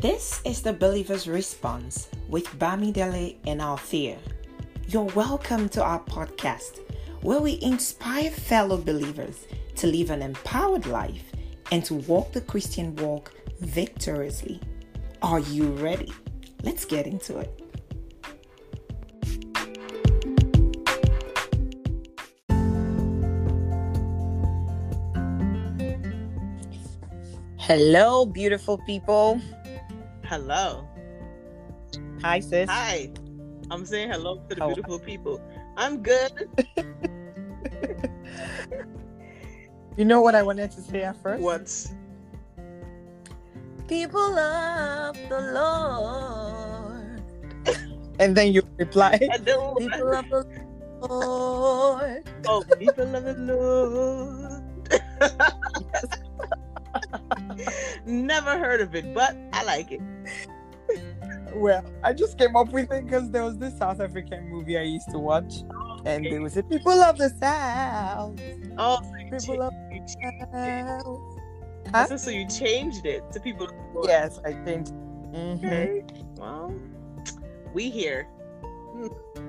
This is the Believer's Response with Bamidele and Althea. You're welcome to our podcast where we inspire fellow believers to live an empowered life and to walk the Christian walk victoriously. Are you ready? Let's get into it. Hello, beautiful people. Hello. Hi, sis. Hi. I'm saying hello to the How- beautiful people. I'm good. You know what I wanted to say at first? What? People love the Lord. and then you reply, People of the Lord. Oh, people love the Lord. Never heard of it, but I like it. Well, I just came up with it because there was this South African movie I used to watch, and Okay. they would say, People of the South. Oh, so People of you the. South. Huh? said, so you changed it to people of the Yes, I think. Mhm. Okay. Well, we here.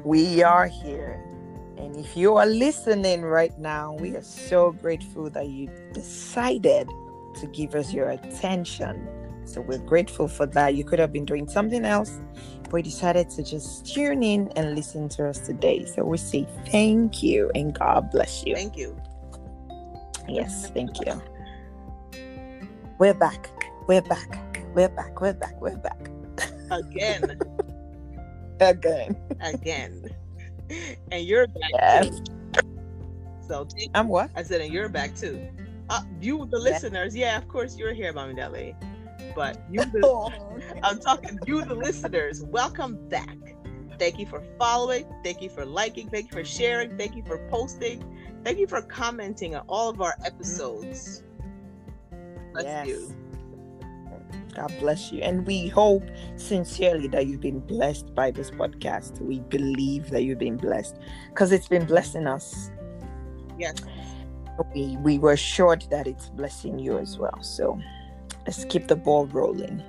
We are here. And if you are listening right now, we are so grateful that you decided to give us your attention. So we're grateful for that. You could have been doing something else, but you decided to just tune in and listen to us today. So we say thank you and God bless you. Thank you. Yes, thank you. We're back. We're back. We're back. We're back. We're back. Again. Again. again. And you're back Yes. too. So I'm what? I said, and you're back too. Uh, you, the listeners, yeah, of course you're here, Bamidele. But you, the, Oh, I'm talking you, the listeners. Welcome back. Thank you for following. Thank you for liking. Thank you for sharing. Thank you for posting. Thank you for commenting on all of our episodes. Bless Yes. you. God bless you. And we hope sincerely that you've been blessed by this podcast. We believe that you've been blessed because it's been blessing us. Yes. We, we were assured that it's blessing you as well. So let's keep the ball rolling.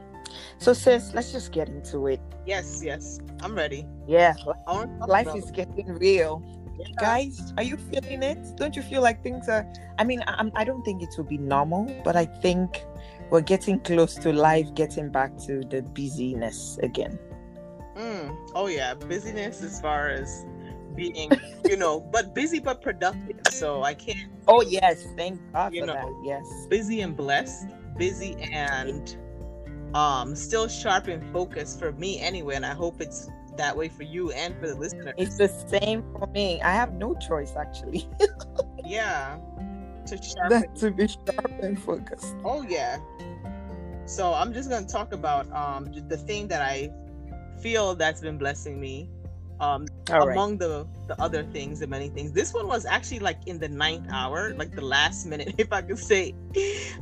So, sis, let's just get into it. Yes, yes. I'm ready. Yeah, I want to talk life about- is getting real. Yeah. Guys, are you feeling it? Don't you feel like things are? I mean, I, I'm- I don't think it will be normal, but I think we're getting close to life getting back to the busyness again. Mm. Oh yeah, busyness as far as being, you know, but busy but productive. So I can't Oh yes, thank God You for know. that. Yes. busy and blessed, busy and um still sharp and focused for me anyway, and I hope it's that way for you and for the listener. It's the same for me. I have no choice actually yeah, to sharpen. to be sharp and focused. Oh yeah. So I'm just gonna talk about um the thing that I feel that's been blessing me. Um, All right. among the the other things, the many things. This one was actually like in the ninth hour, like the last minute, if I could say,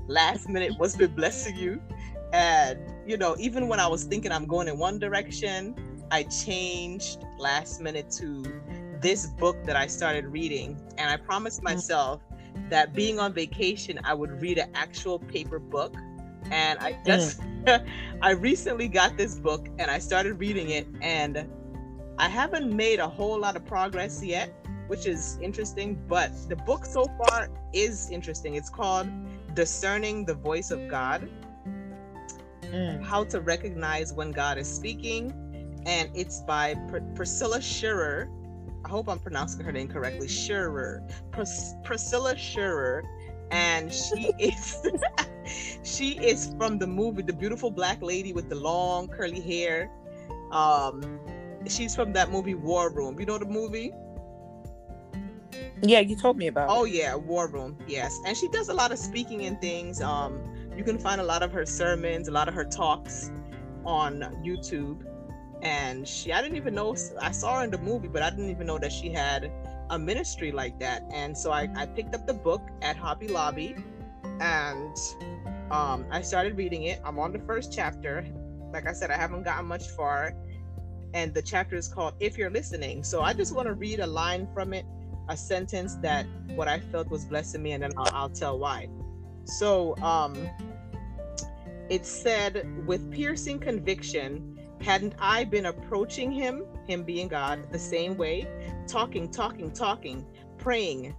last minute. What's been blessing you? And you know, even when I was thinking I'm going in one direction, I changed last minute to this book that I started reading, and I promised mm. myself that being on vacation, I would read an actual paper book. And I just, mm. I recently got this book and I started reading it, and I haven't made a whole lot of progress yet, which is interesting. But the book so far is interesting. It's called Discerning the Voice of God Mm. How to Recognize When God is Speaking. And it's by Pr- Priscilla Shirer. I hope I'm pronouncing her name correctly. Shirer. Pris- Priscilla Shirer. And she is she is from the movie The Beautiful Black Lady with the long curly hair. Um she's from that movie War Room. You know the movie? Yeah, you told me about. Oh it. yeah, War Room. Yes, and she does a lot of speaking and things. Um, you can find a lot of her sermons, a lot of her talks on YouTube. And she, I didn't even know. I saw her in the movie, but I didn't even know that she had a ministry like that. And so I, I picked up the book at Hobby Lobby, and um, I started reading it. I'm on the first chapter. Like I said, I haven't gotten much far, and the chapter is called "If You're Listening." So I just want to read a line from it a sentence that what I felt was blessing me, and then I'll, I'll tell why. So, um, it said, with piercing conviction, hadn't I been approaching him, him being God, the same way? Talking, talking, talking, praying.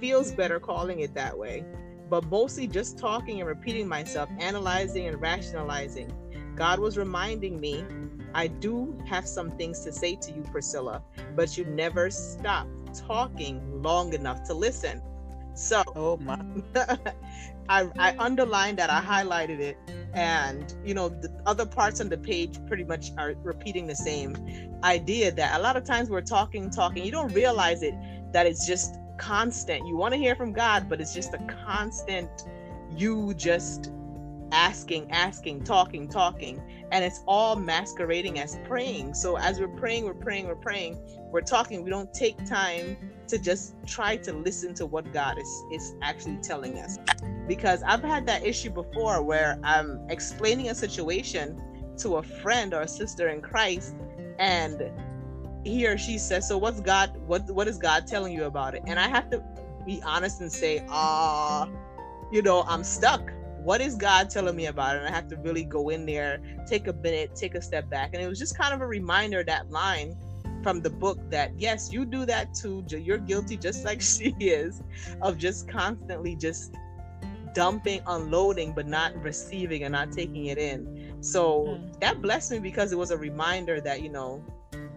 Feels better calling it that way. But mostly just talking and repeating myself, analyzing and rationalizing. God was reminding me, I do have some things to say to you, Priscilla, but you never stop talking long enough to listen. So, oh my. I, I underlined that, I highlighted it, and you know, the other parts on the page pretty much are repeating the same idea that a lot of times we're talking, talking, you don't realize it that it's just constant. You want to hear from God, but it's just a constant you just asking, asking, talking, talking, and it's all masquerading as praying. So as we're praying, we're praying, we're praying, we're talking, we don't take time to just try to listen to what God is is actually telling us. Because I've had that issue before where I'm explaining a situation to a friend or a sister in Christ and he or she says, "So what's God what what is God telling you about it?" And I have to be honest and say, "Ah, uh, you know, I'm stuck. What is God telling me about it?" And I have to really go in there, take a minute, take a step back. And it was just kind of a reminder that line from the book that yes, you do that too. You're guilty just like she is of just constantly just dumping, unloading, but not receiving and not taking it in. So mm. that blessed me because it was a reminder that, you know,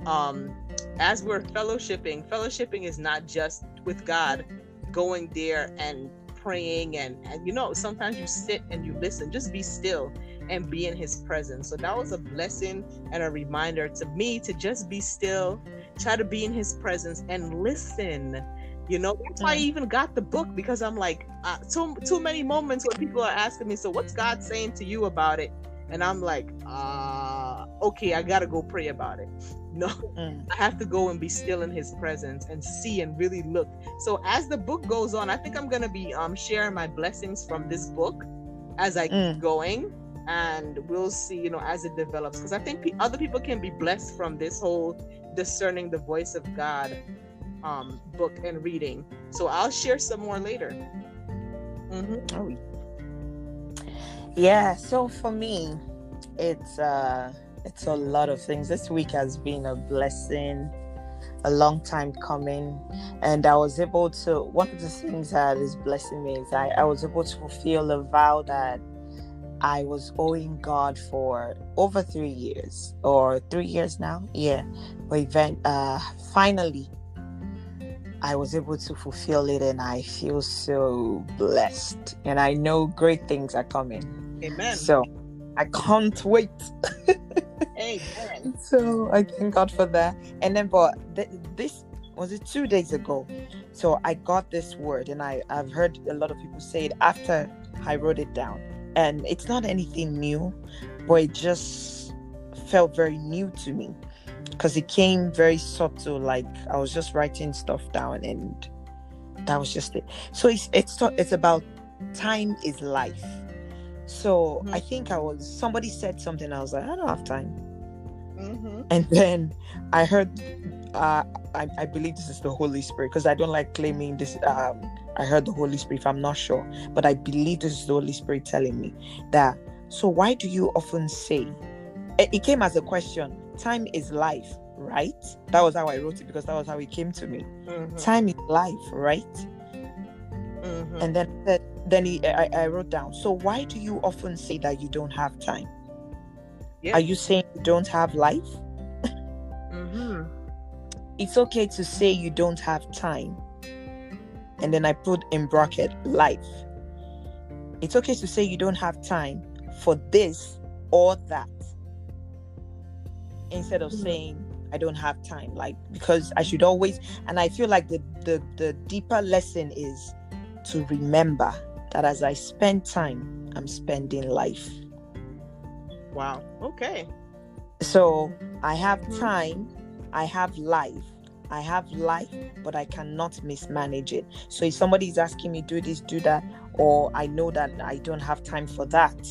um, as we're fellowshipping, fellowshipping is not just with God, going there and praying and, and you know, sometimes you sit and you listen, just be still and be in his presence. So that was a blessing and a reminder to me to just be still, try to be in his presence and listen. You know, that's why I mm. even got the book because I'm like, uh, too too many moments where people are asking me, so what's God saying to you about it? And I'm like, uh, okay, I gotta go pray about it. No, mm. I have to go and be still in His presence and see and really look. So as the book goes on, I think I'm gonna be um sharing my blessings from this book as I mm. keep going and we'll see you know as it develops because i think p- other people can be blessed from this whole discerning the voice of god um, book and reading so i'll share some more later mm-hmm. oh. Yeah so for me it's uh it's a lot of things this week has been a blessing a long time coming and i was able to one of the things that is blessing me is i, I was able to fulfill a vow that I was owing God for over three years or three years now. Yeah. But event uh finally I was able to fulfill it and I feel so blessed. And I know great things are coming. Amen. So I can't wait. Amen. So I thank God for that. And then but th- this was it two days ago. So I got this word and I, I've heard a lot of people say it after I wrote it down and it's not anything new but it just felt very new to me because it came very subtle like i was just writing stuff down and that was just it so it's it's it's about time is life so mm-hmm. i think i was somebody said something i was like i don't have time mm-hmm. and then i heard uh, I, I believe this is the Holy Spirit because I don't like claiming this. Um, I heard the Holy Spirit, if I'm not sure, but I believe this is the Holy Spirit telling me that. So, why do you often say it came as a question? Time is life, right? That was how I wrote it because that was how it came to me. Mm-hmm. Time is life, right? Mm-hmm. And then, then he, I, I wrote down. So, why do you often say that you don't have time? Yeah. Are you saying you don't have life? mm-hmm it's okay to say you don't have time. And then I put in bracket life. It's okay to say you don't have time for this or that instead of mm-hmm. saying I don't have time. Like because I should always and I feel like the the, the deeper lesson is to remember that as I spend time, I'm spending life. Wow. Okay. So I have mm-hmm. time I have life. I have life, but I cannot mismanage it. So if somebody is asking me, do this, do that, or I know that I don't have time for that.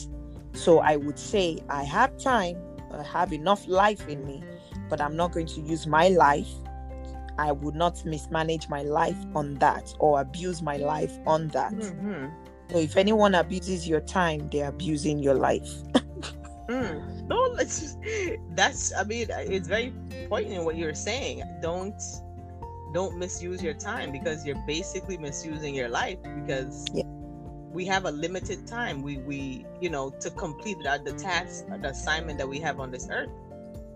So I would say, I have time, I have enough life in me, but I'm not going to use my life. I would not mismanage my life on that or abuse my life on that. Mm-hmm. So if anyone abuses your time, they're abusing your life. mm. No, just, that's. I mean, it's very poignant what you're saying. Don't don't misuse your time because you're basically misusing your life because yeah. We have a limited time. We we you know to complete the, the task, the assignment that we have on this earth.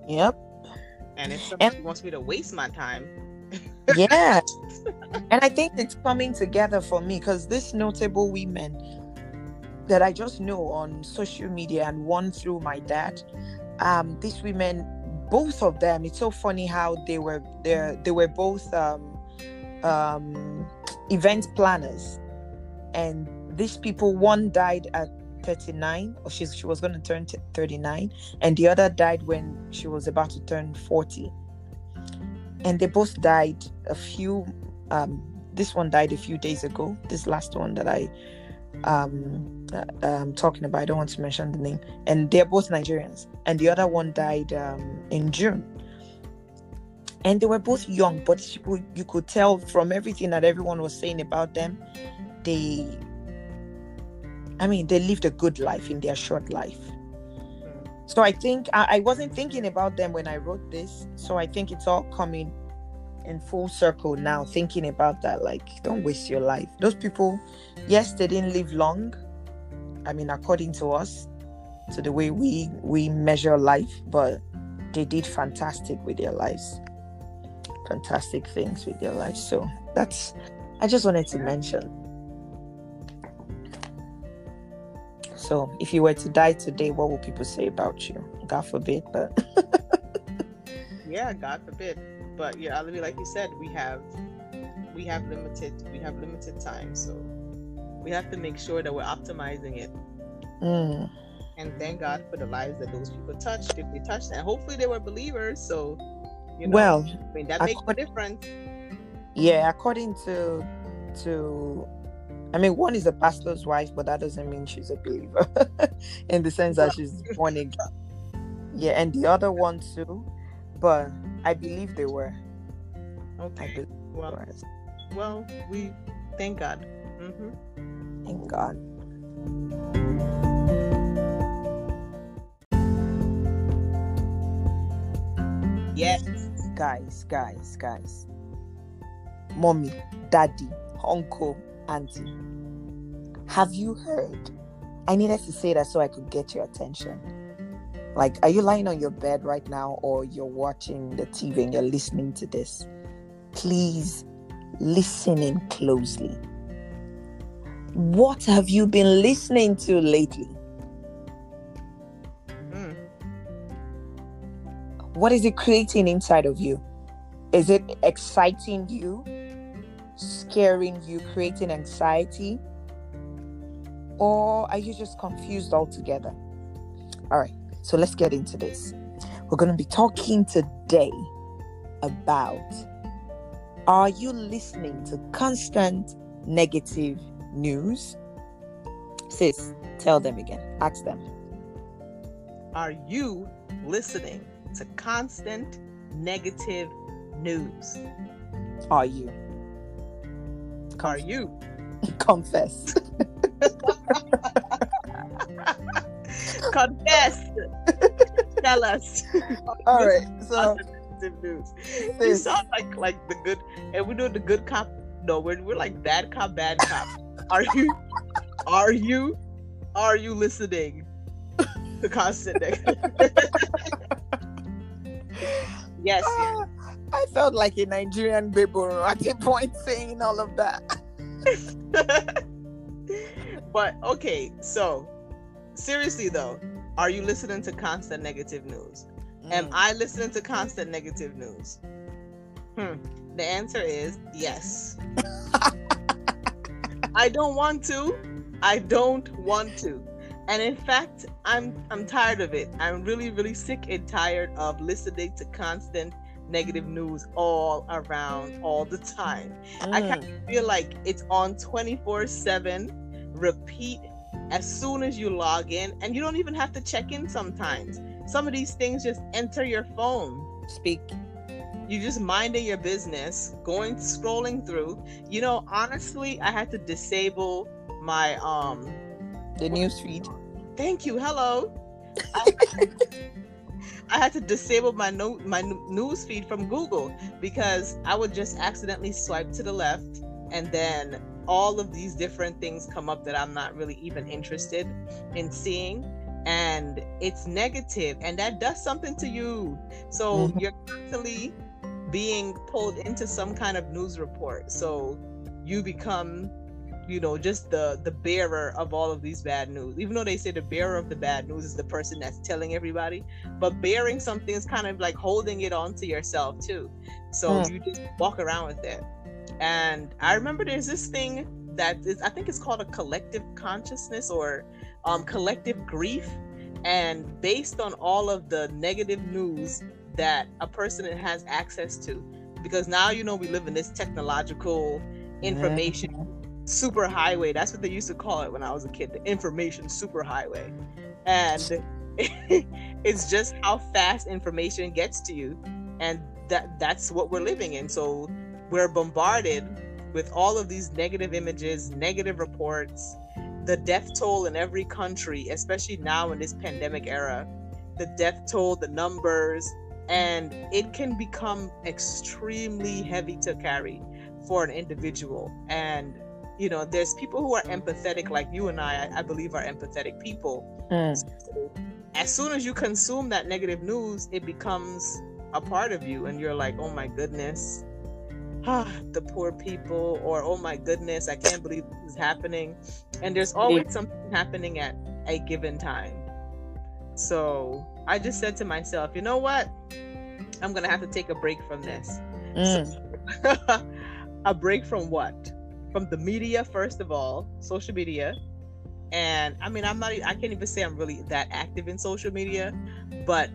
Yep. And if somebody and, wants me to waste my time, yeah. and I think it's coming together for me because this notable women that I just know on social media and one through my dad, um, these women, both of them, it's so funny how they were they they were both um, um, event planners, and these people, one died at 39 or she's, she was going to turn 39 and the other died when she was about to turn 40 and they both died a few um, this one died a few days ago. This last one that i um uh, um talking about i don't want to mention the name. And they're both nigerians. And the other one died um in june. And they were both young but you, you could tell from everything that everyone was saying about them they i mean they lived a good life in their short life so I think I, I, wasn't thinking about them when I wrote this. So I think it's all coming in full circle now, thinking about that. Like, don't waste your life. Those people, yes, they didn't live long. I mean, according to us, to the way we we measure life, but they did fantastic with their lives. Fantastic things with their lives. So that's I just wanted to mention. So if you were to die today, what will people say about you? God forbid, but yeah, God forbid. But yeah, like you said, we have we have limited we have limited time, so we have to make sure that we're optimizing it. Mm. And thank God for the lives that those people touched, if they touched, and hopefully they were believers. So, you know, well, I mean that makes a difference. Yeah, according to to I mean, one is a pastor's wife, but that doesn't mean she's a believer in the sense that she's born again. Yeah, and the other one too, but I believe they were. Okay. well, well, we thank God. Mm-hmm. Thank God. Yes. Guys, guys, guys. Mommy, daddy, uncle, Auntie, have you heard? I needed to say that so I could get your attention. Like, are you lying on your bed right now or you're watching the TV and you're listening to this? Please listen in closely. What have you been listening to lately? Mm. What is it creating inside of you? Is it exciting you? Scaring you, creating anxiety? Or are you just confused altogether? All right, so let's get into this. We're going to be talking today about are you listening to constant negative news? Sis, tell them again. Ask them. Are you listening to constant negative news? Are you? Are you? Confess. Confess. Tell us. All right. So news. You sound like like the good, and we do the good cop. No, we're we're like bad cop, bad cop. Are you? Are you? Are you listening to constant yes. Ah, I felt like a Nigerian baby at a point saying all of that. but okay, so seriously though, are you listening to constant negative news? Mm. Am I listening to constant negative news? Hmm. The answer is yes. I don't want to. I don't want to. And in fact, I'm I'm tired of it. I'm really really sick and tired of listening to constant negative news all around all the time. Mm. I kind of feel like it's on 24/7 repeat as soon as you log in and you don't even have to check in sometimes. Some of these things just enter your phone. Speak. you just minding your business, going scrolling through. You know, honestly, I had to disable my um the news feed. Thank you. Hello. I, I had to disable my no, my news feed from Google because I would just accidentally swipe to the left and then all of these different things come up that I'm not really even interested in seeing. And it's negative and that does something to you. So mm-hmm. you're constantly being pulled into some kind of news report. So you become you know just the the bearer of all of these bad news. Even though they say the bearer of the bad news is the person that's telling everybody but bearing something is kind of like holding it onto yourself too. So mm. you just walk around with it. And i remember there's this thing that is i think it's called a collective consciousness or um, collective grief. And based on all of the negative news that a person has access to because now you know we live in this technological information super highway that's what they used to call it when i was a kid the information super highway and it's just how fast information gets to you and that that's what we're living in. So we're bombarded with all of these negative images negative reports the death toll in every country especially now in this pandemic era the death toll the numbers and it can become extremely heavy to carry for an individual. And you know there's people who are empathetic like you and i i, believe are empathetic people mm. so as soon as you consume that negative news it becomes a part of you and you're like oh my goodness ah, the poor people or oh my goodness i can't believe this is happening and there's always something happening at a given time so I just said to myself, you know what? I'm gonna have to take a break from this. Mm. So, a break from what? From the media, first of all, social media. And I mean, I'm not, I can't even say I'm really that active in social media, but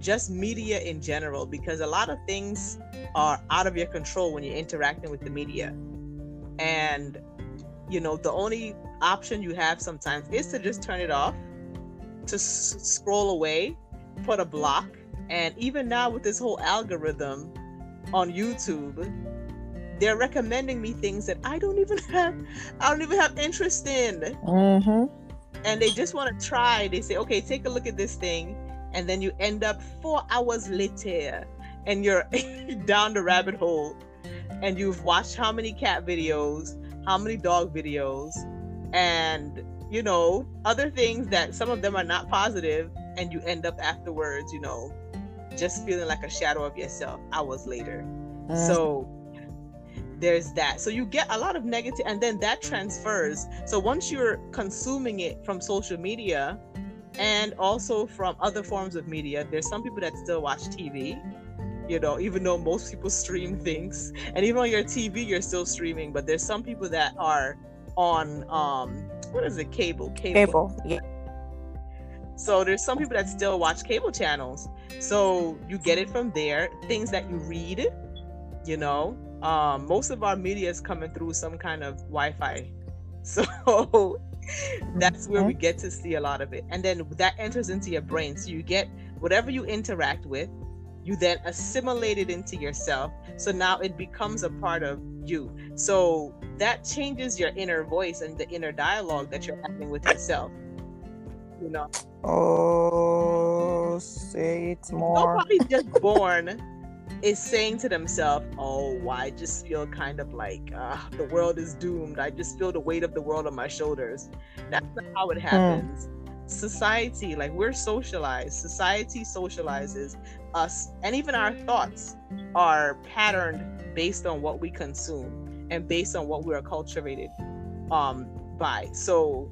just media in general, because a lot of things are out of your control when you're interacting with the media. And, you know, the only option you have sometimes is to just turn it off to s- scroll away, put a block, and even now with this whole algorithm on YouTube, they're recommending me things that I don't even have, I don't even have interest in. Mm-hmm. And they just want to try. They say, okay, take a look at this thing, and then you end up four hours later, and you're down the rabbit hole, and you've watched how many cat videos, how many dog videos, and you know, other things that some of them are not positive, and you end up afterwards, you know, just feeling like a shadow of yourself hours later. Mm. So there's that. So you get a lot of negative, and then that transfers. So once you're consuming it from social media and also from other forms of media, there's some people that still watch TV. You know, even though most people stream things, and even on your TV, you're still streaming, but there's some people that are on um what is it? Cable. Cable. Cable. Yeah. So there's some people that still watch cable channels. So you get it from there. Things that you read, you know. Um, most of our media is coming through some kind of Wi-Fi. So that's where we get to see a lot of it. And then that enters into your brain. So you get whatever you interact with, you then assimilate it into yourself. So now it becomes a part of you. So that changes your inner voice and the inner dialogue that you're having with yourself. You know. Oh, say it more. Nobody's just born is saying to themselves, "Oh, I just feel kind of like uh, the world is doomed. I just feel the weight of the world on my shoulders." That's not how it hmm. happens. Mm society like we're socialized society socializes us and even our thoughts are patterned based on what we consume and based on what we are cultivated um, by. So,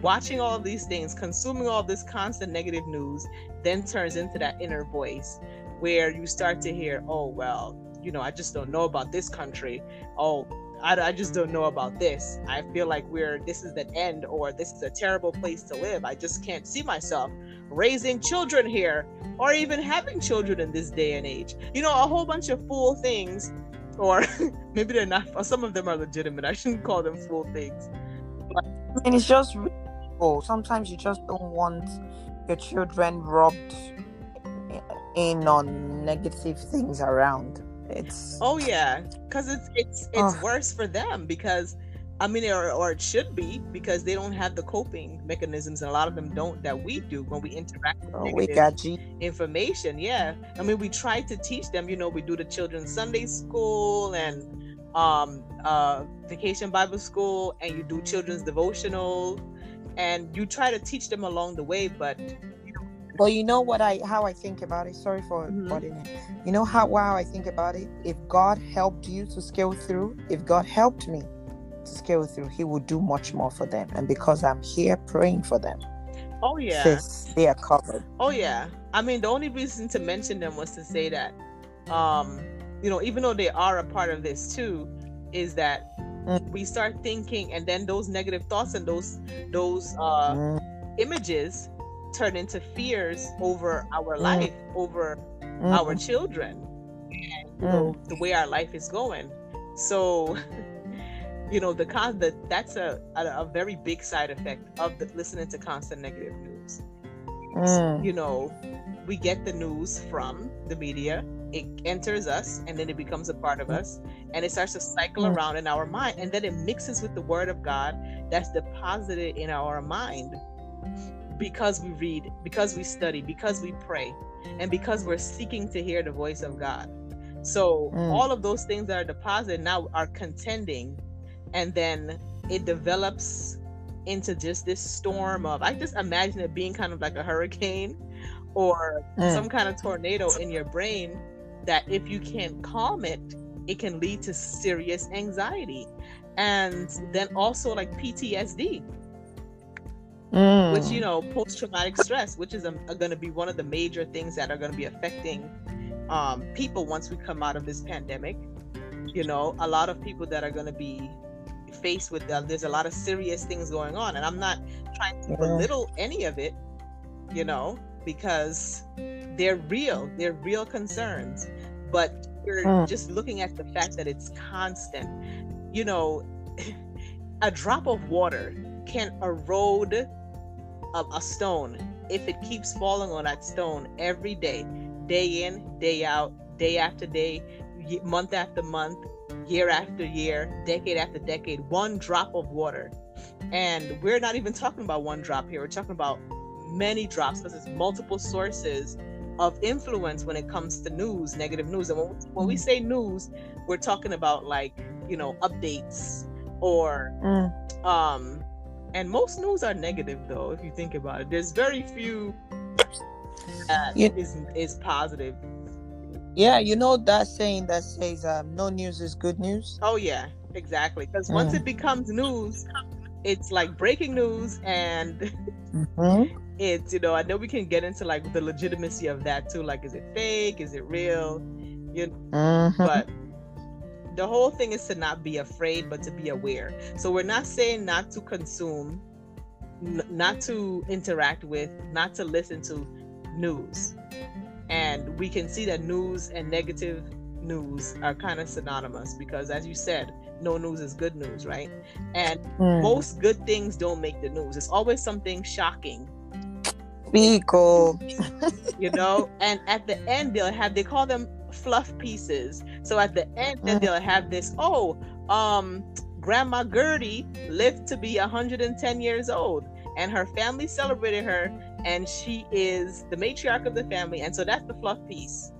watching all of these things, consuming all this constant negative news, then turns into that inner voice where you start to hear, oh, well, you know, I just don't know about this country. Oh, I, I just don't know about this. I feel like we're, this is the end or this is a terrible place to live. I just can't see myself raising children here or even having children in this day and age. You know, a whole bunch of fool things, or maybe they're not, some of them are legitimate. I shouldn't call them fool things. But, and it's just, oh, sometimes you just don't want your children robbed in on negative things around. It's oh yeah, because it's it's it's Oh. worse for them because I mean, or, or it should be because they don't have the coping mechanisms, and a lot of them don't that we do when we interact with oh, we got you. information. Yeah, I mean, we try to teach them. You know, we do the children's Sunday school and um, uh, vacation Bible school, and you do children's devotional, and you try to teach them along the way. But Well, you know what I how I think about it. Sorry for Mhm. butting in. You know how how I think about it. If God helped you to scale through, if God helped me to scale through, He will do much more for them. And because I'm here praying for them, oh yeah, sis, they are covered. Oh yeah. I mean, the only reason to mention them was to say that, um, you know, even though they are a part of this too, is that Mm. we start thinking, and then those negative thoughts and those those uh, Mm, images turn into fears over our Mm. life, over mm, our children, and you know, the way our life is going. So. You know the con that that's a, a a very big side effect of the, listening to constant negative news mm, you know, we get the news from the media, it enters us, and then it becomes a part of us, and it starts to cycle Mm. around in our mind, and then it mixes with the word of God that's deposited in our mind because we read, because we study, because we pray, and because we're seeking to hear the voice of God. So Mm. all of those things that are deposited now are contending, and then it develops into just this storm of I just imagine it being kind of like a hurricane or Mm. some kind of tornado in your brain that if you can't calm it, it can lead to serious anxiety. And then also like PTSD, mm. which you know, post traumatic stress, which is um, going to be one of the major things that are going to be affecting um, people once we come out of this pandemic. You know, a lot of people that are going to be faced with uh, there's a lot of serious things going on, and I'm not trying to Yeah. belittle any of it, you know, because they're real, they're real concerns. But you're Mm. just looking at the fact that it's constant. You know, a drop of water can erode a, a stone if it keeps falling on that stone every day, day in, day out, day after day, month after month, year after year, decade after decade, one drop of water. And we're not even talking about one drop here, we're talking about many drops because it's multiple sources of influence when it comes to news, negative news. And when, when we say news, we're talking about like, you know, updates or Mm. um and most news are negative though if you think about it there's very few that Yeah. is is positive Yeah, you know that saying that says um, no news is good news. oh yeah exactly because once Mm. it becomes news it's like breaking news and Mhm. it's you know i know we can get into like the legitimacy of that too like is it fake is it real you Mhm. but the whole thing is to not be afraid but to be aware. So we're not saying not to consume n- not to interact with not to listen to news. And we can see that news and negative news are kind of synonymous because as you said no news is good news right? And Mm. most good things don't make the news. It's always something shocking. Pico. you know? And at the end they'll have they call them fluff pieces so at the end then they'll have this oh um grandma gertie lived to be 110 years old. And her family celebrated her and she is the matriarch of the family. And so that's the fluff piece.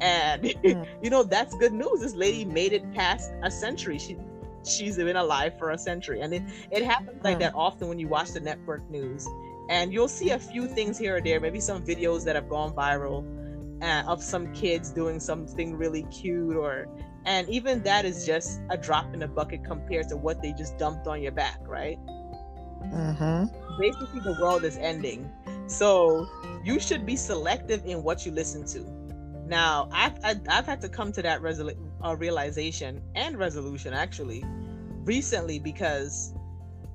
And Mm. you know that's good news. This lady made it past a century. She she's been alive for a century. And it, it happens like Mm. that often when you watch the network news. And you'll see a few things here or there. Maybe some videos that have gone viral uh, of some kids doing something really cute or and even that is just a drop in the bucket compared to what they just dumped on your back right? Mhm. basically the world is ending. So you should be selective in what you listen to. Now i've i've, I've had to come to that resolu- uh, realization and resolution actually recently because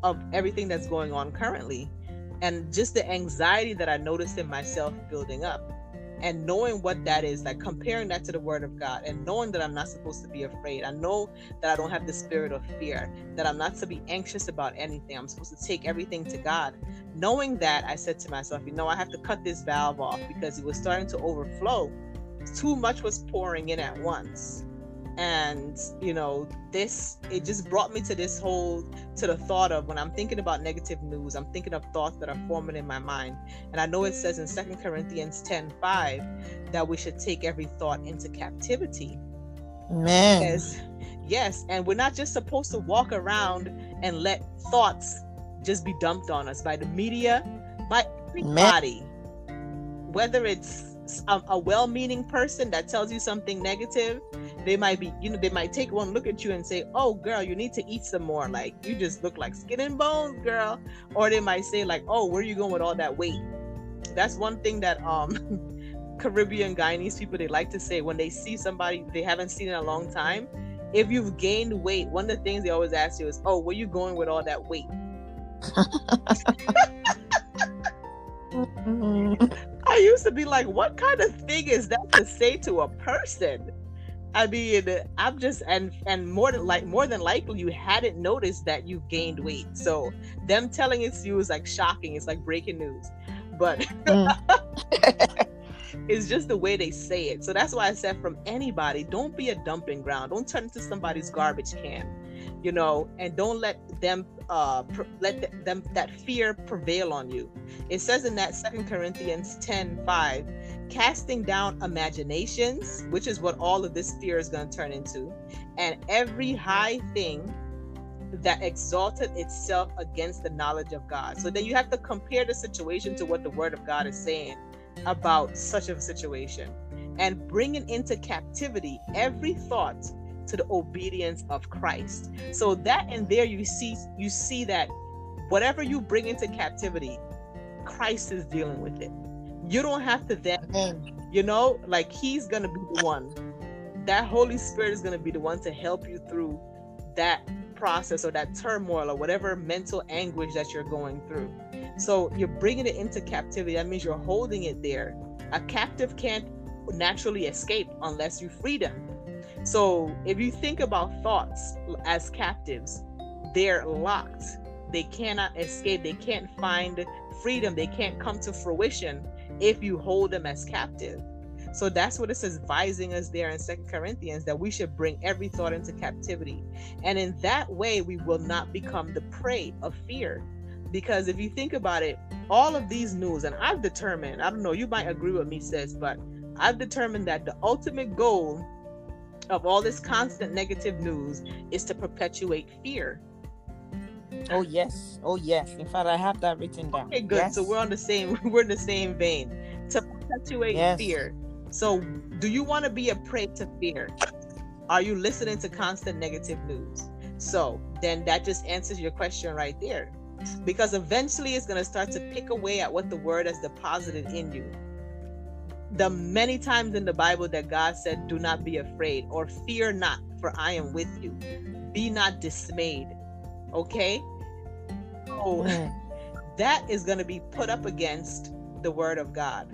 of everything that's going on currently and just the anxiety that i noticed in myself building up and knowing what that is like comparing that to the word of god and knowing that i'm not supposed to be afraid. I know that i don't have the spirit of fear that i'm not to be anxious about anything. I'm supposed to take everything to god. Knowing that i said to myself you know i have to cut this valve off because it was starting to overflow. Too much was pouring in at once and you know this it just brought me to this whole to the thought of when i'm thinking about negative news i'm thinking of thoughts that are forming in my mind. And i know it says in Second corinthians 10 5 that we should take every thought into captivity. Man. because yes. And we're not just supposed to walk around and let thoughts just be dumped on us by the media by everybody. Man. whether it's a, a well-meaning person that tells you something negative they might be you know they might take one look at you and say oh girl you need to eat some more. Like you just look like skin and bones girl. Or they might say like oh where are you going with all that weight? That's one thing that um caribbean guyanese people they like to say when they see somebody they haven't seen in a long time if you've gained weight one of the things they always ask you is oh where are you going with all that weight I used to be like, what kind of thing is that to say to a person? I mean, I'm just and and more than like more than likely you hadn't noticed that you gained weight. So them telling it to you is like shocking. It's like breaking news. But mm. it's just the way they say it. So that's why I said from anybody, don't be a dumping ground. Don't turn into somebody's garbage can you know and don't let them uh pr- let th- them that fear prevail on you. It says in that second corinthians 10 5 casting down imaginations which is what all of this fear is going to turn into and every high thing that exalted itself against the knowledge of god. So then you have to compare the situation to what the word of god is saying about such a situation and bringing into captivity every thought to the obedience of Christ. So that and there you see you see that whatever you bring into captivity, Christ is dealing with it. You don't have to then, you know, like he's gonna be the one. That Holy Spirit is gonna be the one to help you through that process or that turmoil or whatever mental anguish that you're going through. So you're bringing it into captivity. That means you're holding it there. A captive can't naturally escape unless you free them. So if you think about thoughts as captives, they're locked. They cannot escape. They can't find freedom. They can't come to fruition if you hold them as captive. So that's what it says, advising us there in Second Corinthians that we should bring every thought into captivity. And in that way, we will not become the prey of fear. Because if you think about it, all of these news, and I've determined, I don't know, you might agree with me, sis, but I've determined that the ultimate goal of all this constant negative news is to perpetuate fear. Oh yes, oh yes. In fact, I have that written down. Okay, good. Yes. So we're on the same we're in the same vein to perpetuate yes. fear. So, do you want to be a prey to fear? Are you listening to constant negative news? So then that just answers your question right there, because eventually it's going to start to pick away at what the word has deposited in you the many times in the Bible that God said, Do not be afraid or fear not, for I am with you. Be not dismayed. Okay? So that is going to be put up against the word of God.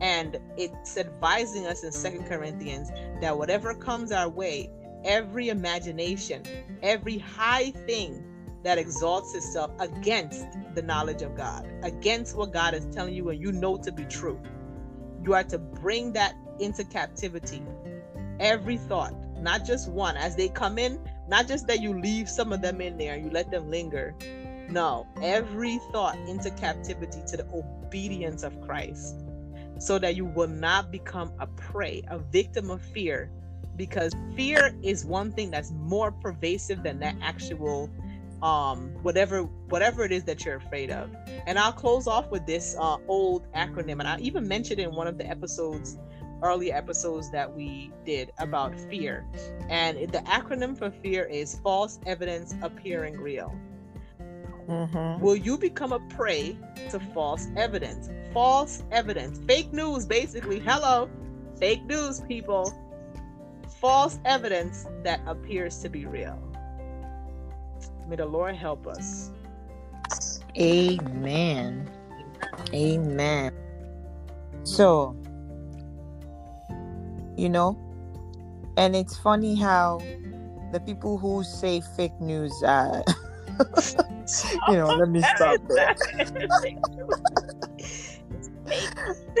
And it's advising us in Second Corinthians that whatever comes our way, every imagination, every high thing that exalts itself against the knowledge of God, against what God is telling you and you know to be true you are to bring that into captivity. Every thought, not just one, as they come in, not just that you leave some of them in there and you let them linger. No, every thought into captivity to the obedience of Christ so that you will not become a prey, a victim of fear, because fear is one thing that's more pervasive than that actual um whatever whatever it is that you're afraid of. And i'll close off with this uh, old acronym. And i even mentioned in one of the episodes early episodes that we did about fear. And the acronym for fear is false evidence appearing real. Mm-hmm. will you become a prey to false evidence? False evidence. Fake news basically. Hello. Fake news people. False evidence that appears to be real May the Lord help us. Amen. Amen. So, you know and it's funny how the people who say fake news are, you know let me stop there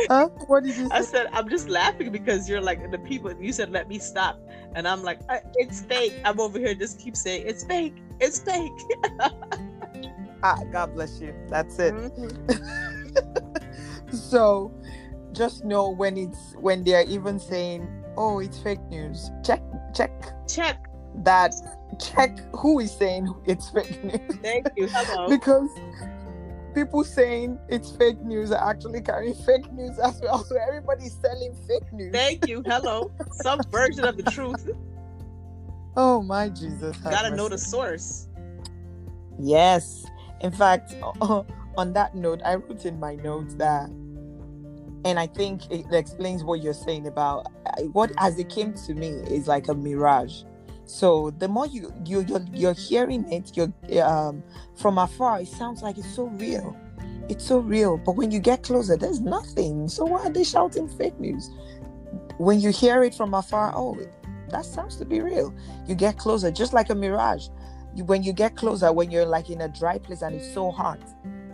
huh? What did you say? I said I'm just laughing because you're like the people. You said let me stop, and I'm like it's fake. I'm over here just keep saying it's fake. It's fake. ah, God bless you. That's it. Mm-hmm. so, just know when it's when they're even saying, "Oh, it's fake news." Check, check, check that. Check who is saying it's fake news. Thank you. Hello. because people saying it's fake news are actually carrying fake news as well. So everybody's selling fake news. Thank you. Hello. Some version of the truth. Oh my Jesus. Gotta know the source. Yes. In fact, on that note, I wrote in my notes that, and I think it explains what you're saying about what, as it came to me, is like a mirage. So the more you you you're, you're hearing it, you're um, from afar, it sounds like it's so real. It's so real, but when you get closer, there's nothing. So why are they shouting fake news? When you hear it from afar, oh, that sounds to be real. You get closer, just like a mirage. You, when you get closer, when you're like in a dry place and it's so hot,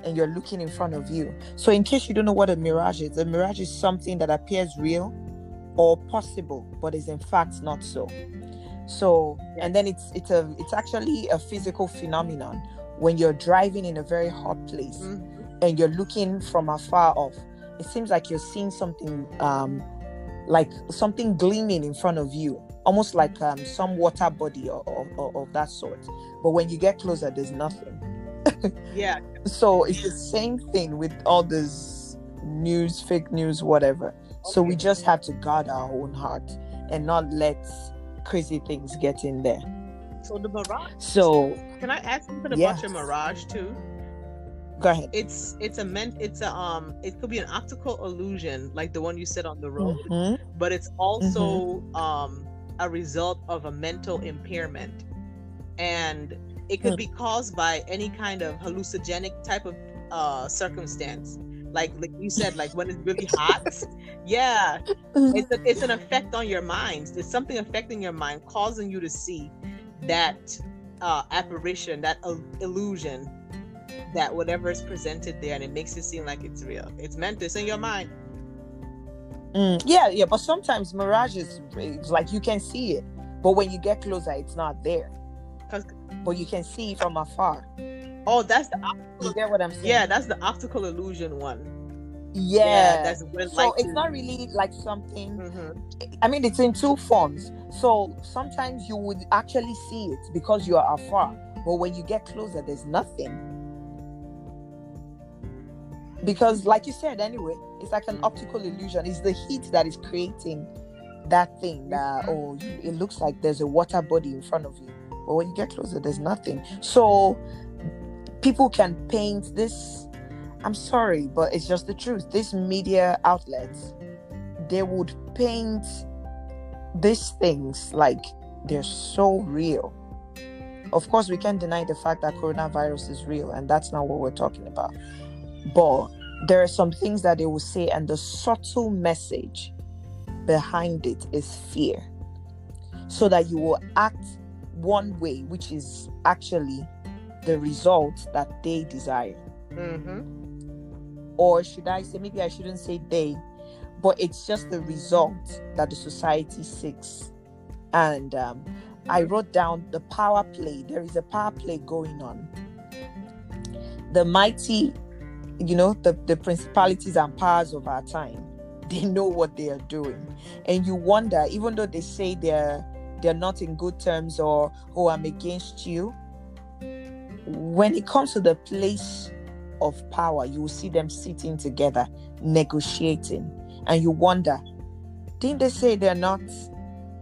and you're looking in front of you. So, in case you don't know what a mirage is, a mirage is something that appears real or possible, but is in fact not so. So, and then it's it's a it's actually a physical phenomenon when you're driving in a very hot place mm-hmm. and you're looking from afar off. It seems like you're seeing something um like something gleaming in front of you, almost like um, some water body or, or, or of that sort. But when you get closer, there's nothing. yeah. So it's the same thing with all this news, fake news, whatever. Okay. So we just have to guard our own heart and not let crazy things get in there. So the mirage. So can I ask something yes. about your mirage too? Go ahead. It's it's a meant it's a um it could be an optical illusion like the one you said on the road, mm-hmm. but it's also mm-hmm. um a result of a mental impairment, and it could mm. be caused by any kind of hallucinogenic type of uh circumstance like like you said like when it's really hot yeah. Mm-hmm. it's, a, it's an effect on your mind there's something affecting your mind causing you to see that uh, apparition that uh, illusion that whatever is presented there and it makes it seem like it's real. It's meant to it's in your mind. Mm, yeah yeah but sometimes mirage is like you can see it but when you get closer it's not there. But you can see from afar Oh, that's the optical. You get what I'm saying? Yeah, that's the optical illusion one. Yeah, yeah that's when so it's not really like something. Mm-hmm. I mean, it's in two forms. So sometimes you would actually see it because you are afar, but when you get closer, there's nothing. Because, like you said, anyway, it's like an optical illusion. It's the heat that is creating that thing that mm-hmm. oh, it looks like there's a water body in front of you, but when you get closer, there's nothing. So people can paint this i'm sorry but it's just the truth. These media outlets they would paint these things like they're so real. Of course we can't deny the fact that coronavirus is real and that's not what we're talking about. But there are some things that they will say and the subtle message behind it is fear. So that you will act one way which is actually the result that they desire. Mm-hmm. Or should I say, maybe I shouldn't say they, but it's just the result that the society seeks. And um, I wrote down the power play. There is a power play going on. The mighty, you know, the, the principalities and powers of our time, they know what they are doing. And you wonder, even though they say they're they're not in good terms or oh I'm against you, when it comes to the place of power, you will see them sitting together, negotiating, and you wonder, didn't they say they're not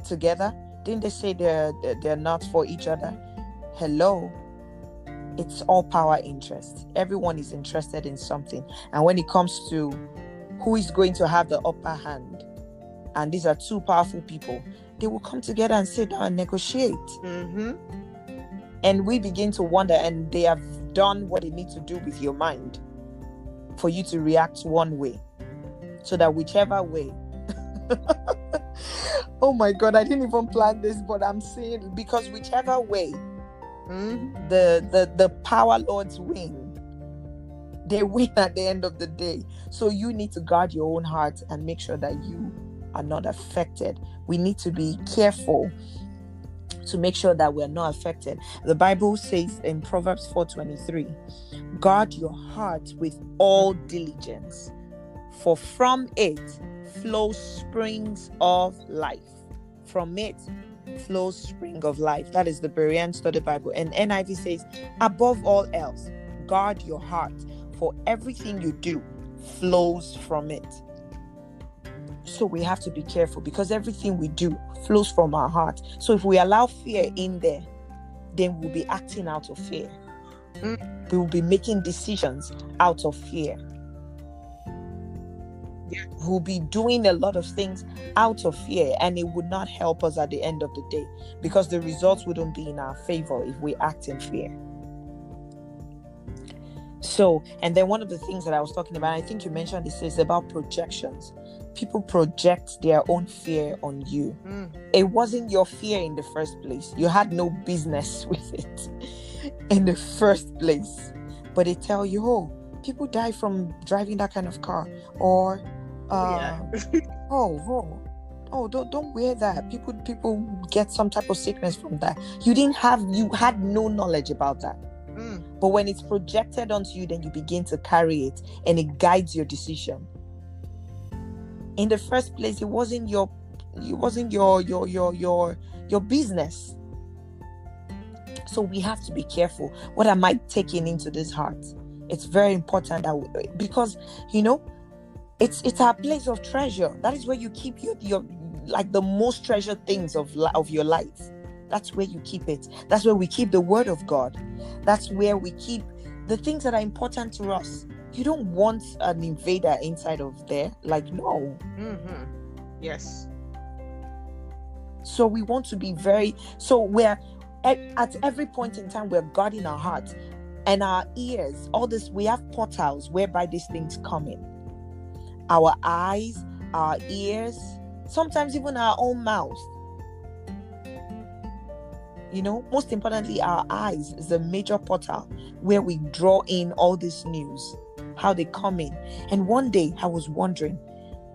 together? Didn't they say they're they're not for each other? Hello. It's all power interest. Everyone is interested in something. And when it comes to who is going to have the upper hand, and these are two powerful people, they will come together and sit down and negotiate. Mm-hmm and we begin to wonder and they have done what they need to do with your mind for you to react one way so that whichever way oh my god, I didn't even plan this, but I'm saying because whichever way Mhm. the the the power lords win, they win at the end of the day. So you need to guard your own heart and make sure that you are not affected. We need to be careful to make sure that we're not affected. The Bible says in Proverbs 4:23, guard your heart with all diligence, for from it flows springs of life. From it flows spring of life. That is the Berean Study Bible. And NIV says, above all else, guard your heart, for everything you do flows from it. So we have to be careful because everything we do flows from our heart. So if we allow fear in there, then we'll be acting out of fear. Mm. We will be making decisions out of fear. We'll be doing a lot of things out of fear, and it would not help us at the end of the day because the results wouldn't be in our favor if we act in fear. So, and then one of the things that I was talking about, I think you mentioned this, is about projections. People project their own fear on you. Mm. It wasn't your fear in the first place. You had no business with it in the first place. But they tell you, oh, people die from driving that kind of car, or uh, yeah. oh, oh, oh, don't don't wear that. People people get some type of sickness from that. You didn't have, you had no knowledge about that. Mm. But when it's projected onto you, then you begin to carry it and it guides your decision. In the first place, it wasn't your it wasn't your your your your your business. So we have to be careful. What am I taking into this heart? It's very important that we, because you know it's it's our place of treasure. That is where you keep your your like the most treasured things of of your life. That's where you keep it. That's where we keep the word of God. That's where we keep the things that are important to us. You don't want an invader inside of there. Like, no. hmm Yes. So we want to be very, so we're at, at every point in time, we're guarding our hearts and our ears. All this, we have portals whereby these things come in. Our eyes, our ears, sometimes even our own mouth. You know, most importantly, our eyes is a major portal where we draw in all this news, how they come in. And one day I was wondering,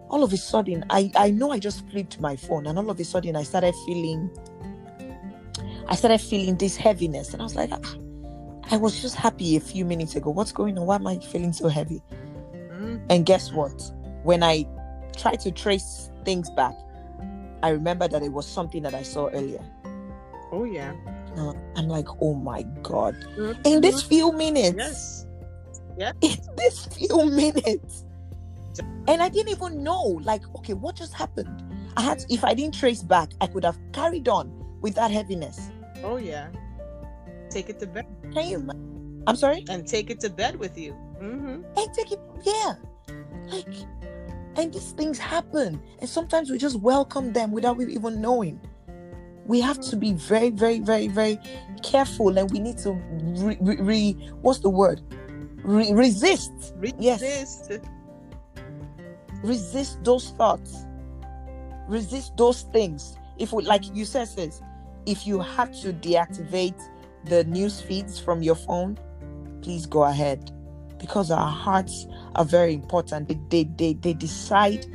all of a sudden, I, I know I just flipped my phone, and all of a sudden I started feeling I started feeling this heaviness. And I was like, ah, I was just happy a few minutes ago. What's going on? Why am I feeling so heavy? Mm. And guess what? When I tried to trace things back, I remember that it was something that I saw earlier. Oh yeah. Uh, I'm like, oh my God. Mhm. In this few minutes, Yes. In this few minutes. And I didn't even know, like, okay, what just happened? I had, if I didn't trace back, I could have carried on with that heaviness. Oh yeah. Take it to bed Can you? I'm sorry. and take it to bed with you. Mm-hmm. And take it, yeah. Like, and these things happen, and sometimes we just welcome them without even knowing. We have to be very, very, very, very careful, and we need to re, re, re- what's the word? Re- resist. Yes. Resist. resist those thoughts resist those things if we like you said says if you have to deactivate the news feeds from your phone please go ahead because our hearts are very important they they they, they decide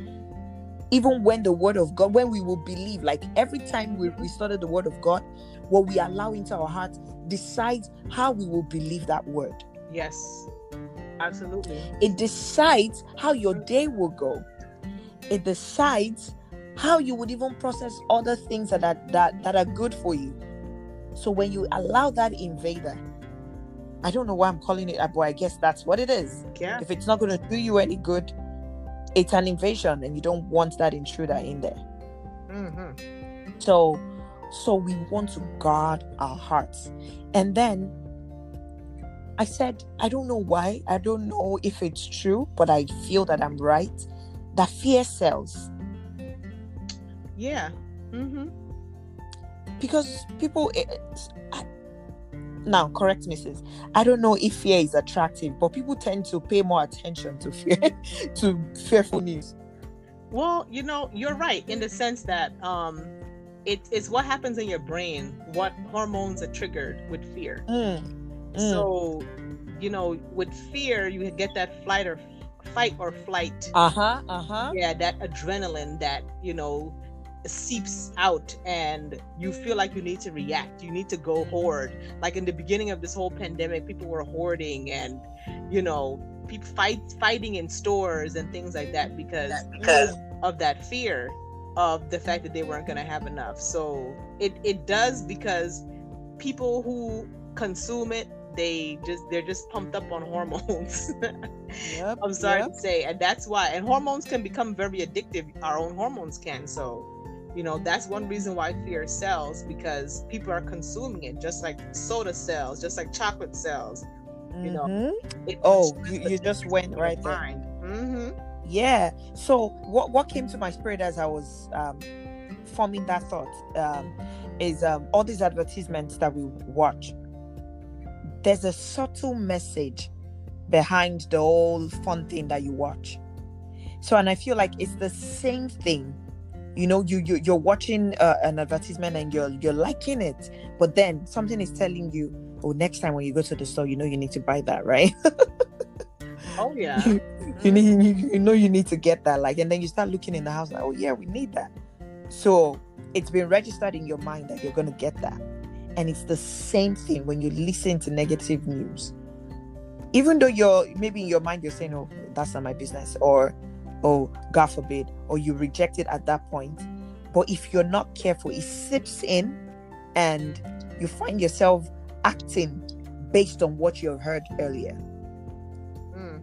even when the word of god when we will believe like every time we, we study the word of god what we allow into our hearts decides how we will believe that word Yes. Absolutely. it decides how your day will go. It decides how you would even process other things that are that, that are good for you. So when you allow that invader, I don't know why I'm calling it, but I guess that's what it is. Yeah. If it's not going to do you any good, it's an invasion, and you don't want that intruder in there. hmm So, so we want to guard our hearts, and then I said, I don't know why. I don't know if it's true, but I feel that I'm right. That fear sells Yeah. Mm-hmm. because people. eh, I- now, correct me, sis. I don't know if fear is attractive, but people tend to pay more attention to fear, to fearful news. Well, you know, you're right in the sense that um, it is what happens in your brain, what hormones are triggered with fear. Mm. Mm. So, you know, with fear, you get that flight or fight or flight. Uh huh. Uh huh. Yeah, that adrenaline that you know seeps out and you feel like you need to react you need to go hoard like in the beginning of this whole pandemic people were hoarding and you know people fight fighting in stores and things like that because because of that fear of the fact that they weren't going to have enough so it it does because people who consume it they just they're just pumped up on hormones Yep. i'm sorry yep. to say and that's why and hormones can become very addictive our own hormones can so you know that's one reason why fear sells because people are consuming it just like soda sells just like chocolate sells you know Mhm. It- Oh, you, just you just went right there. mind. Mhm. Yeah. So what what came to my spirit as I was um, forming that thought um, is um, all these advertisements that we watch. There's a subtle message behind the whole fun thing that you watch. So, and I feel like it's the same thing. You know, you, you you're watching uh, an advertisement and you're you're liking it, but then something is telling you, oh, next time when you go to the store, you know you need to buy that, right? oh yeah you, you need you, you know you need to get that like and then you start looking in the house like oh yeah we need that so it's been registered in your mind that you're going to get that and it's the same thing when you listen to negative news even though you're maybe in your mind you're saying oh that's not my business or oh god forbid or you reject it at that point but if you're not careful it sips in and you find yourself acting based on what you've heard earlier Mm.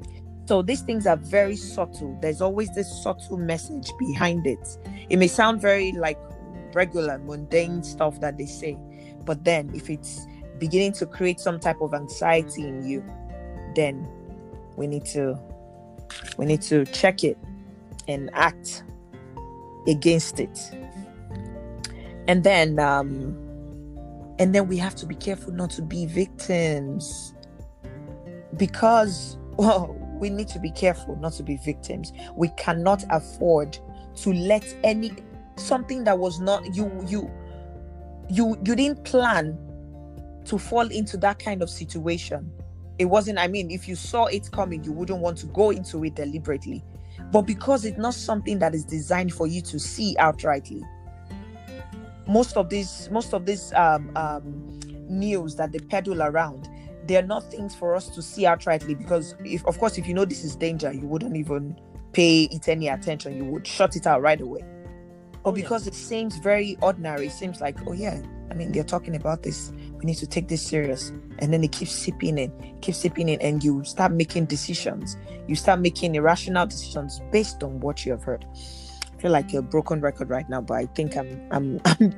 so these things are very subtle. There's always this subtle message behind it. It may sound very like regular, mundane stuff that they say, but then if it's beginning to create some type of anxiety in you, then we need to we need to check it and act against it. And then um and then we have to be careful not to be victims because well, we need to be careful not to be victims. We cannot afford to let any something that was not you you you you didn't plan to fall into that kind of situation. It wasn't, I mean, if you saw it coming, you wouldn't want to go into it deliberately. But because it's not something that is designed for you to see outrightly, most of these most of this um, um, news that they peddle around they're not things for us to see outrightly because if of course if you know this is danger you wouldn't even pay it any attention you would shut it out right away but Oh, yeah. because it seems very ordinary it seems like oh yeah i mean they're talking about this we need to take this serious and then it keeps sipping in keeps sipping in and you start making decisions you start making irrational decisions based on what you have heard I feel like a broken record right now, but I think I'm I'm I'm,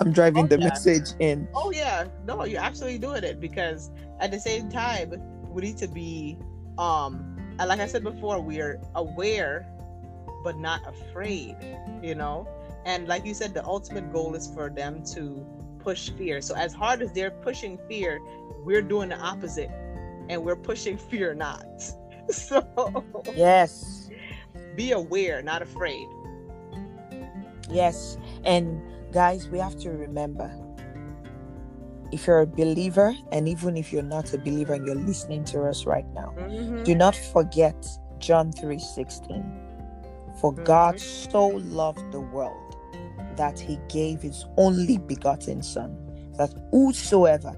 I'm driving Oh, the yeah. message in. oh yeah no you're absolutely doing it because at the same time we need to be um like i said before we're aware but not afraid you know and like you said the ultimate goal is for them to push fear so as hard as they're pushing fear we're doing the opposite and we're pushing fear not so Yes, be aware not afraid yes, and guys, we have to remember. If you're a believer, and even if you're not a believer and you're listening to us right now, Mhm. do not forget John 3:16. For Mhm. God so loved the world that he gave his only begotten son that whosoever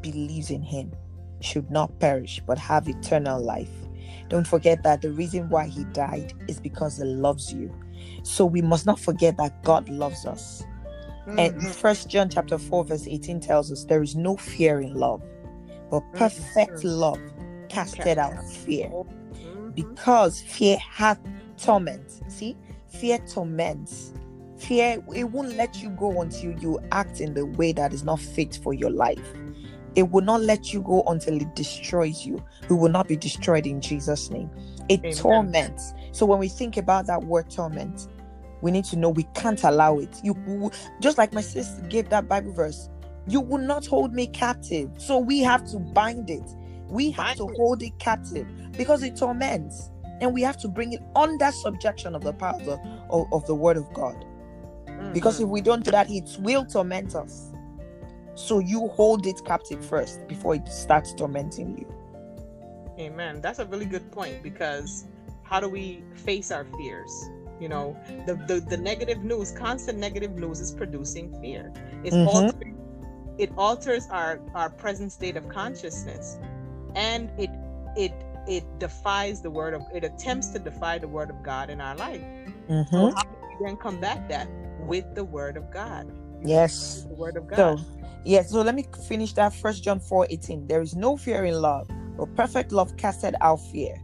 believes in him should not perish but have eternal life. Don't forget that the reason why he died is because he loves you. So we must not forget that God loves us. And Mhm. first John chapter 4 verse 18 tells us there is no fear in love, but perfect Mhm. love casted out fear Mhm. because fear hath torment. See, fear torments. Fear, it won't let you go until you act in the way that is not fit for your life. It will not let you go until it destroys you. We will not be destroyed in Jesus' name. It Amen. torments. So when we think about that word torment, we need to know we can't allow it. You just like my sister gave that Bible verse, you will not hold me captive. So we have to bind it. We have Bind to it. hold it captive because it torments and we have to bring it under subjection of the power of the, of, of the word of God. Because if we don't do that, it will torment us. So you hold it captive first before it starts tormenting you. Amen. That's a really good point because how do we face our fears? You know, the the, the negative news, constant negative news is producing fear. It's Mhm. altering, it alters our our present state of consciousness, and it it it defies the word of it attempts to defy the word of God in our life. So Mhm. how do we then combat that with the word of God? Yes. The word of So, yes, so let me finish that. First John 4 18. There is no fear in love, but perfect love casteth out fear.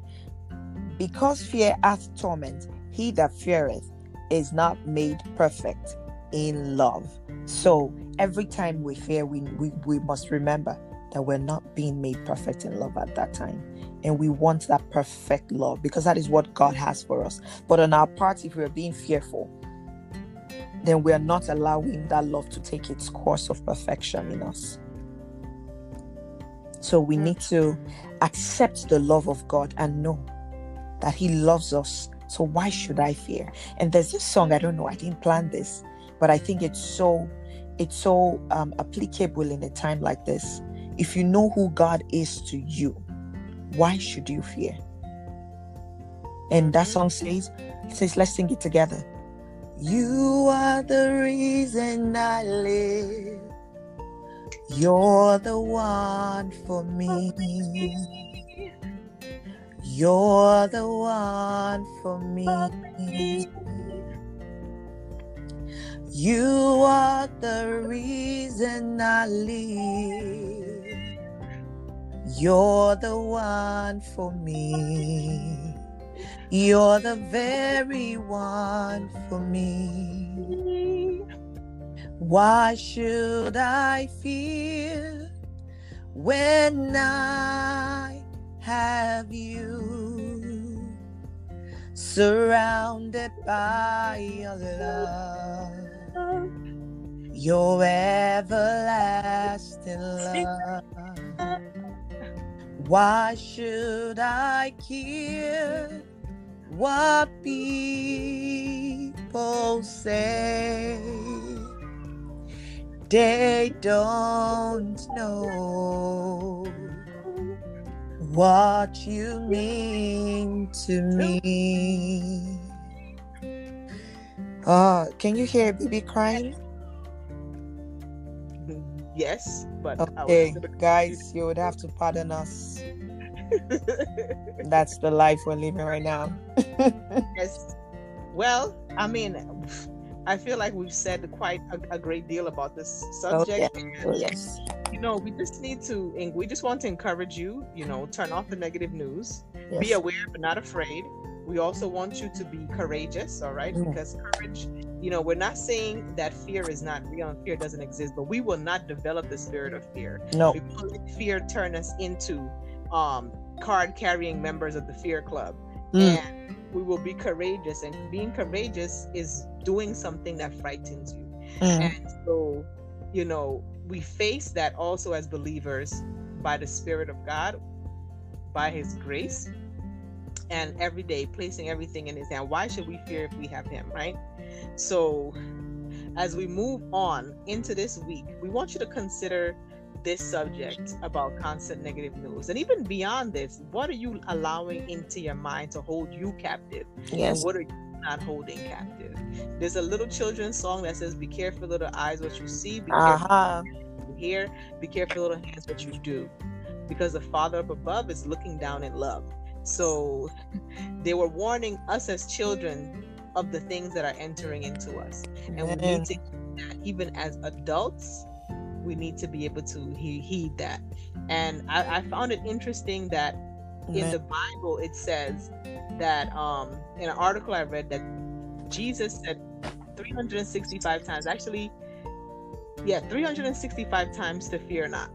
Because fear hath torment, he that feareth is not made perfect in love. So, every time we fear, we, we, we must remember that we're not being made perfect in love at that time. And we want that perfect love because that is what God has for us. But on our part, if we're being fearful, then we are not allowing that love to take its course of perfection in us. So we Mm. need to accept the love of God and know that He loves us. So why should I fear? And there's this song, I don't know, I didn't plan this, but I think it's so it's so um, applicable in a time like this. If you know who God is to you, why should you fear? And that Mhm. song says, it says, let's sing it together. You are the reason I live. You're the one for me. You're the one for me. You are the reason I live. You're the one for me. You're the very one for me. Why should I fear when I have you surrounded by your love? Your everlasting love. Why should I care what people say? They don't know what you mean to me. Uh, can you hear baby crying? Yes, but Okay, guys, you would have to pardon us. That's the life we're living right now. yes. Well, I mean, I feel like we've said quite a, a great deal about this Oh, subject. Oh, yes. You know, we just need to, and we just want to encourage you. You know, turn off the negative news. Be aware, but not afraid. We also want you to be courageous. All right, Mm. because courage. You know, we're not saying that fear is not real and fear doesn't exist, but we will not develop the spirit of fear. No. We won't let fear turn us into um, card carrying members of the fear club. Mm. and we will be courageous and being courageous is doing something that frightens you Mm. and so you know we face that also as believers by the spirit of god by his grace and every day placing everything in his hand why should we fear if we have him right so as we move on into this week we want you to consider this subject about constant negative news. And even beyond this what are you allowing into your mind to hold you captive? Yes. and what are you not holding captive? There's a little children's song that says be careful little eyes what you see be careful Uh-huh. what you hear be careful little hands what you do. Because the father up above is looking down in love. So they were warning us as children of the things that are entering into us. And we need to that even as adults we need to be able to he- heed that. And I, I found it interesting that in the bible it says that um in an article i read that jesus said 365 times actually yeah 365 times to fear not.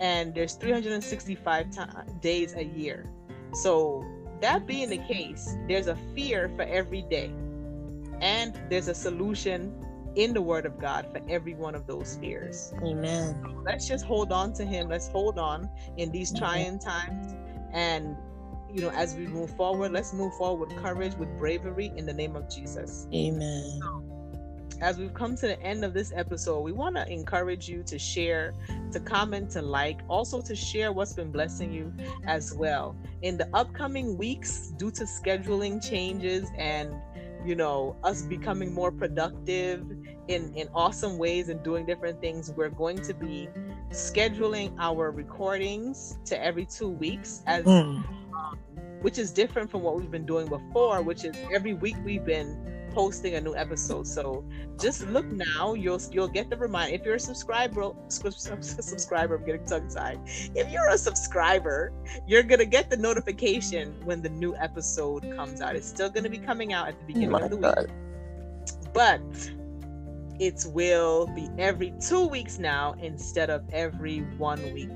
And there's 365 ti- days a year. So that being the case there's a fear for every day. And there's a solution in the word of god for every one of those fears Amen. let's just hold on to him let's hold on in these trying times and you know, as we move forward, let's move forward with courage, with bravery in the name of Jesus. Amen. as we've come to the end of this episode, we want to encourage you to share, to comment, to like, also to share what's been blessing you as well. In the upcoming weeks, due to scheduling changes and you know us becoming more productive in in awesome ways and doing different things we're going to be scheduling our recordings to every two weeks as Mm. um, which is different from what we've been doing before which is every week we've been posting a new episode. So just look now. You'll you'll get the reminder if you're a subscriber sub- sub- subscriber i'm getting tongue tied. If you're a subscriber you're gonna get the notification when the new episode comes out. It's still gonna be coming out at the Oh beginning of the week. But it will be every two weeks now instead of every one week.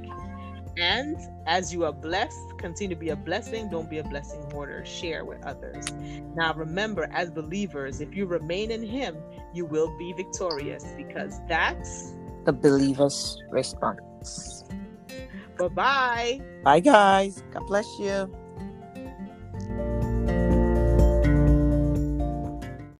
And as you are blessed, continue to be a blessing. Don't be a blessing hoarder. Share with others. Now, remember, as believers, if you remain in Him, you will be victorious because that's The believer's response. bye bye. Bye, guys. God bless you.